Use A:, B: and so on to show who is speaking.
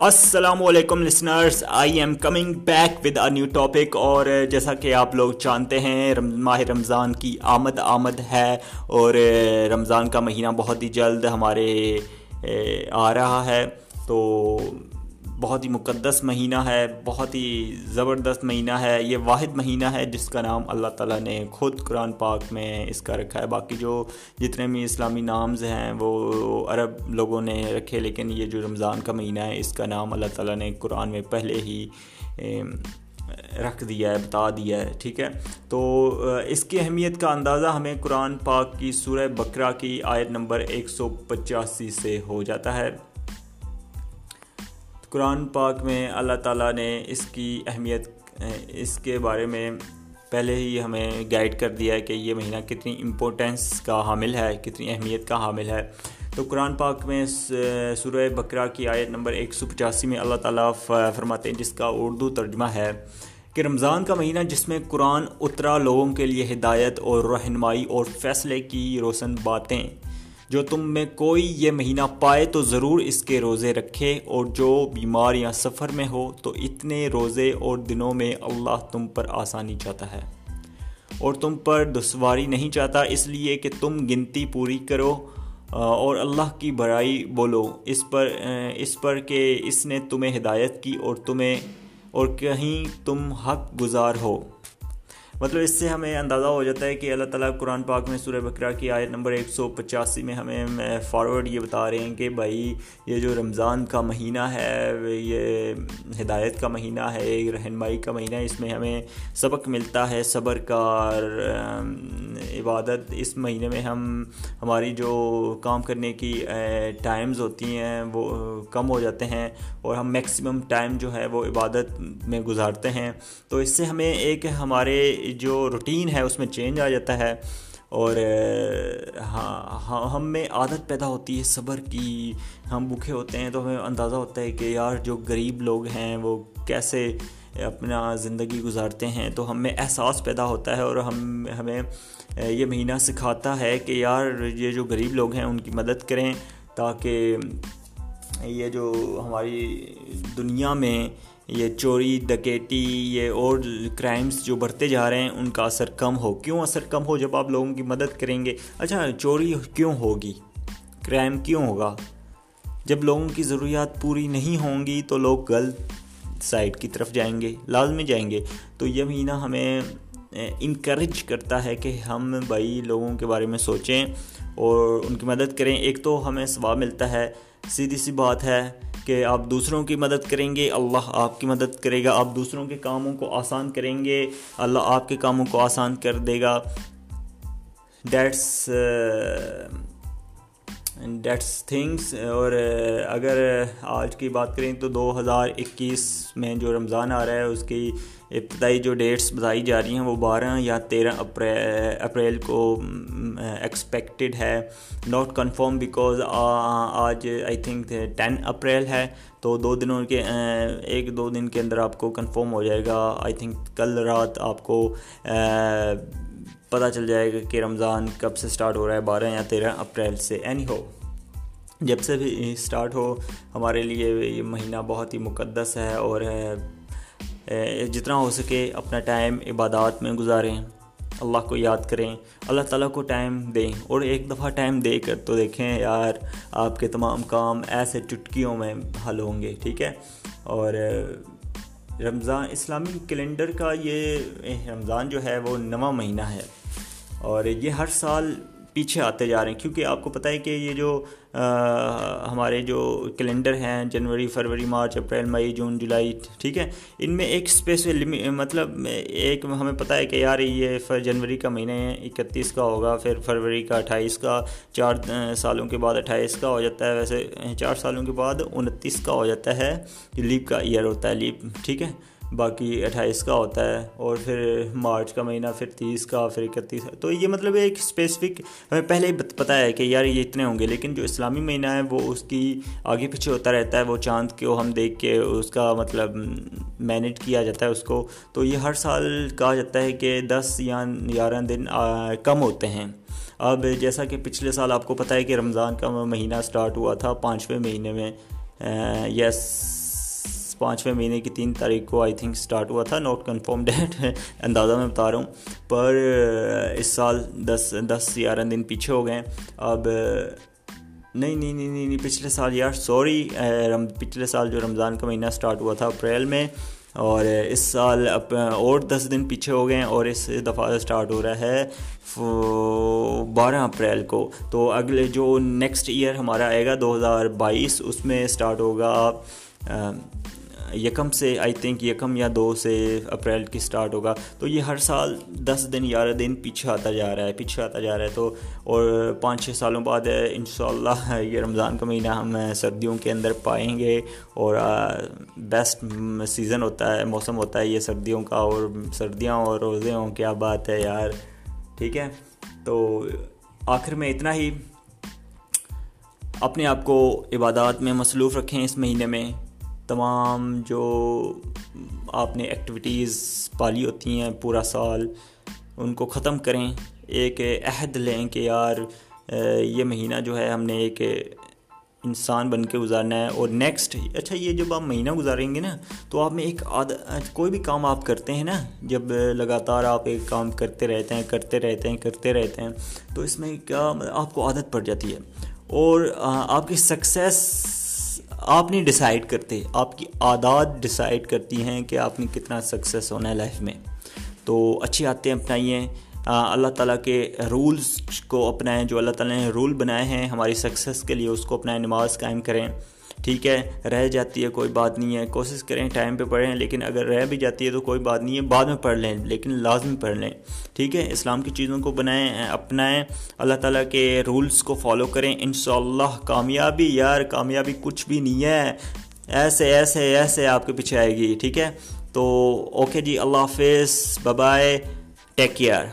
A: السلام علیکم listeners I am coming back with a new topic اور جیسا کہ آپ لوگ جانتے ہیں ماہ رمضان کی آمد آمد ہے اور رمضان کا مہینہ بہت ہی جلد ہمارے، آ رہا ہے۔ تو بہت ہی مقدس مہینہ ہے، بہت ہی زبردست مہینہ ہے۔ یہ واحد مہینہ ہے جس کا نام اللہ تعالیٰ نے خود قرآن پاک میں اس کا رکھا ہے۔ باقی جو جتنے بھی اسلامی نامز ہیں، وہ عرب لوگوں نے رکھے، لیکن یہ جو رمضان کا مہینہ ہے، اس کا نام اللہ تعالیٰ نے قرآن میں پہلے ہی رکھ دیا ہے، بتا دیا ہے، ٹھیک ہے؟ تو اس کی اہمیت کا اندازہ ہمیں قرآن پاک کی سورہ بکرا کی آیت نمبر ایک سو پچاسی سے ہو جاتا ہے۔ قرآن پاک میں اللہ تعالیٰ نے اس کی اہمیت، اس کے بارے میں پہلے ہی ہمیں گائیڈ کر دیا ہے کہ یہ مہینہ کتنی امپورٹنس کا حامل ہے، کتنی اہمیت کا حامل ہے۔ تو قرآن پاک میں سورہ بکرا کی آیت نمبر ایک سو پچاسی میں اللہ تعالیٰ فرماتے ہیں، جس کا اردو ترجمہ ہے کہ رمضان کا مہینہ جس میں قرآن اترا لوگوں کے لیے ہدایت اور رہنمائی اور فیصلے کی روشن باتیں جو تم میں کوئی یہ مہینہ پائے تو ضرور اس کے روزے رکھے اور جو بیمار یا سفر میں ہو تو اتنے روزے اور دنوں میں اللہ تم پر آسانی چاہتا ہے اور تم پر دشواری نہیں چاہتا، اس لیے کہ تم گنتی پوری کرو اور اللہ کی بڑائی بولو۔ اس پر اس پر کہ اس نے تمہیں ہدایت کی اور تمہیں، اور کہیں تم حق گزار ہو۔ مطلب اس سے ہمیں اندازہ ہو جاتا ہے کہ اللہ تعالیٰ قرآن پاک میں سورہ بکرا کی آیت نمبر ایک سو پچاسی میں ہمیں فارورڈ یہ بتا رہے ہیں کہ بھائی یہ جو رمضان کا مہینہ ہے، یہ ہدایت کا مہینہ ہے رہنمائی کا مہینہ ہے، اس میں ہمیں سبق ملتا ہے، صبر کا عبادت اس مہینے میں ہم ہماری جو کام کرنے کی ٹائمز ہوتی ہیں وہ کم ہو جاتے ہیں اور ہم میکسیمم ٹائم جو ہے وہ عبادت میں گزارتے ہیں۔ تو اس سے ہمیں ایک ہمارے جو روٹین ہے اس میں چینج آ جاتا ہے اور ہاں،, ہاں, ہم میں عادت پیدا ہوتی ہے صبر کی۔ ہم بھوکے ہوتے ہیں تو ہمیں اندازہ ہوتا ہے کہ یار جو غریب لوگ ہیں وہ کیسے اپنا زندگی گزارتے ہیں تو ہم میں احساس پیدا ہوتا ہے اور ہم، ہمیں یہ مہینہ سکھاتا ہے کہ یار، یہ جو غریب لوگ ہیں ان کی مدد کریں تاکہ یہ جو ہماری دنیا میں یہ چوری ڈکیٹی یہ اور کرائمز جو بڑھتے جا رہے ہیں، ان کا اثر کم ہو۔ کیوں اثر کم ہو؟ جب آپ لوگوں کی مدد کریں گے۔ اچھا چوری کیوں ہوگی؟ کرائم کیوں ہوگا؟ جب لوگوں کی ضروریات پوری نہیں ہوں گی تو لوگ غلط سائڈ کی طرف جائیں گے، لازمی جائیں گے۔ تو یہ مہینہ ہمیں انکریج کرتا ہے کہ ہم بھائی لوگوں کے بارے میں سوچیں اور ان کی مدد کریں۔ ایک تو ہمیں ثواب ملتا ہے، سیدھی سی بات ہے کہ آپ دوسروں کی مدد کریں گے، اللہ آپ کی مدد کرے گا۔ آپ دوسروں کے کاموں کو آسان کریں گے، اللہ آپ کے کاموں کو آسان کر دے گا۔ ڈیٹس ڈیٹس تھنگس اور uh, اگر uh, آج کی بات کریں تو دو ہزار اکیس میں جو رمضان آ رہا ہے، اس کی ابتدائی جو ڈیٹس بتائی جا رہی ہیں، وہ بارہ یا تیرہ اپریل کو ایکسپیکٹڈ ہے۔ ناٹ کنفرم بیکاز آج آئی تھنک ٹین اپریل ہے، تو دو دنوں کے uh, ایک دو دن کے اندر آپ کو کنفرم ہو جائے گا۔ آئی تھنک کل رات آپ کو پتہ چل جائے گا کہ رمضان کب سے سٹارٹ ہو رہا ہے، بارہ یا تیرہ اپریل سے۔ اینی ہو جب سے بھی اسٹارٹ ہو، ہمارے لیے یہ مہینہ بہت ہی مقدس ہے اور جتنا ہو سکے اپنا ٹائم عبادات میں گزاریں۔ اللہ کو یاد کریں، اللہ تعالیٰ کو ٹائم دیں۔ اور ایک دفعہ ٹائم دے کر تو دیکھیں، یار، آپ کے تمام کام ایسے چٹکیوں میں حل ہوں گے، ٹھیک ہے؟ اور رمضان، اسلامی کیلنڈر کا یہ رمضان جو ہے وہ نواں مہینہ ہے۔ اور یہ ہر سال پیچھے آتے جا رہے ہیں، کیونکہ آپ کو پتہ ہے کہ یہ جو ہمارے جو کیلنڈر ہیں، جنوری، فروری، مارچ، اپریل، مئی، جون، جولائی، ٹھیک ہے، ان میں ایک اسپیسیفک مطلب ایک ہمیں پتہ ہے کہ یار یہ جنوری کا مہینے اکتیس کا ہوگا، پھر فروری کا اٹھائیس کا، چار سالوں کے بعد اٹھائیس کا ہو جاتا ہے، ویسے چار سالوں کے بعد انتیس کا ہو جاتا ہے لیپ کا ایئر ہوتا ہے لیپ ٹھیک ہے باقی اٹھائیس کا ہوتا ہے اور پھر مارچ کا مہینہ، پھر تیس کا، پھر اکتیس۔ تو یہ مطلب ایک اسپیسیفک ہمیں پہلے ہی پتہ ہے کہ یار یہ اتنے ہوں گے، لیکن جو اسلامی مہینہ ہے وہ اس کی آگے پیچھے ہوتا رہتا ہے، وہ چاند کو ہم دیکھ کے اس کا مطلب مینیج کیا جاتا ہے اس کو۔ تو یہ ہر سال کہا جاتا ہے کہ دس یا گیارہ دن کم ہوتے ہیں۔ اب جیسا کہ پچھلے سال آپ کو پتہ ہے کہ رمضان کا مہینہ سٹارٹ ہوا تھا، پانچویں مہینے میں یس پانچویں مہینے کی تین تاریخ کو آئی تھنک اسٹارٹ ہوا تھا. نوٹ کنفرم ڈیٹ اندازہ میں بتا رہا ہوں. پر اس سال دس دس گیارہ دن پیچھے ہو گئے اب نہیں نہیں نہیں نہیں پچھلے سال یار، سوری پچھلے سال جو رمضان کا مہینہ اسٹارٹ ہوا تھا اپریل میں، اور اس سال اور دس دن پیچھے ہو گئے ہیں اور اس دفعہ اسٹارٹ ہو رہا ہے بارہ اپریل کو. تو اگلے جو نیکسٹ ایئر ہمارا آئے گا دو ہزار بائیس، اس میں اسٹارٹ ہوگا یکم سے آئی تھنک یکم یا دو سے اپریل کی سٹارٹ ہوگا۔ تو یہ ہر سال دس دن گیارہ دن پیچھے آتا جا رہا ہے، پیچھے آتا جا رہا ہے۔ تو اور پانچ چھ سالوں بعد انشاءاللہ یہ رمضان کا مہینہ ہم سردیوں کے اندر پائیں گے۔ اور بیسٹ سیزن ہوتا ہے، موسم ہوتا ہے یہ سردیوں کا۔ اور سردیاں اور روزے ہوں، کیا بات ہے یار۔ ٹھیک ہے؟ تو آخر میں اتنا ہی۔ اپنے آپ کو عبادات میں مصروف رکھیں اس مہینے میں۔ تمام جو آپ نے ایکٹیویٹیز پالی ہوتی ہیں پورا سال، ان کو ختم کریں۔ ایک عہد لیں کہ یار یہ مہینہ جو ہے ہم نے ایک انسان بن کے گزارنا ہے۔ اور نیکسٹ اچھا یہ جب آپ مہینہ گزاریں گے نا، تو آپ میں ایک عادت کوئی بھی کام آپ کرتے ہیں نا، جب لگاتار آپ ایک کام کرتے رہتے ہیں، کرتے رہتے ہیں، کرتے رہتے ہیں، تو اس میں کیا آپ کو عادت پڑ جاتی ہے۔ اور آپ کی سکسیس آپ نہیں ڈیسائیڈ کرتے، آپ کی عادات ڈیسائیڈ کرتی ہیں کہ آپ نے کتنا سکسیس ہونا ہے لائف میں۔ تو اچھی عادتیں اپنائیے اللہ تعالیٰ کے رولز کو اپنائیں، جو اللہ تعالیٰ نے رول بنائے ہیں ہماری سکسیس کے لیے، اس کو اپنائیں نماز قائم کریں۔ ٹھیک ہے، رہ جاتی ہے، کوئی بات نہیں ہے۔ کوشش کریں، ٹائم پہ پڑھیں، لیکن اگر رہ بھی جاتی ہے تو کوئی بات نہیں ہے۔ بعد میں پڑھ لیں، لیکن لازمی پڑھ لیں۔ ٹھیک ہے، اسلام کی چیزوں کو بنائیں، اپنائیں۔ اللہ تعالیٰ کے رولز کو فالو کریں۔ انشاءاللہ کامیابی، یار، کامیابی کچھ بھی نہیں ہے۔ ایسے ایسے ایسے آپ کے پیچھے آئے گی، ٹھیک ہے؟ تو اوکے جی اللہ حافظ ببائے ٹیک کیئر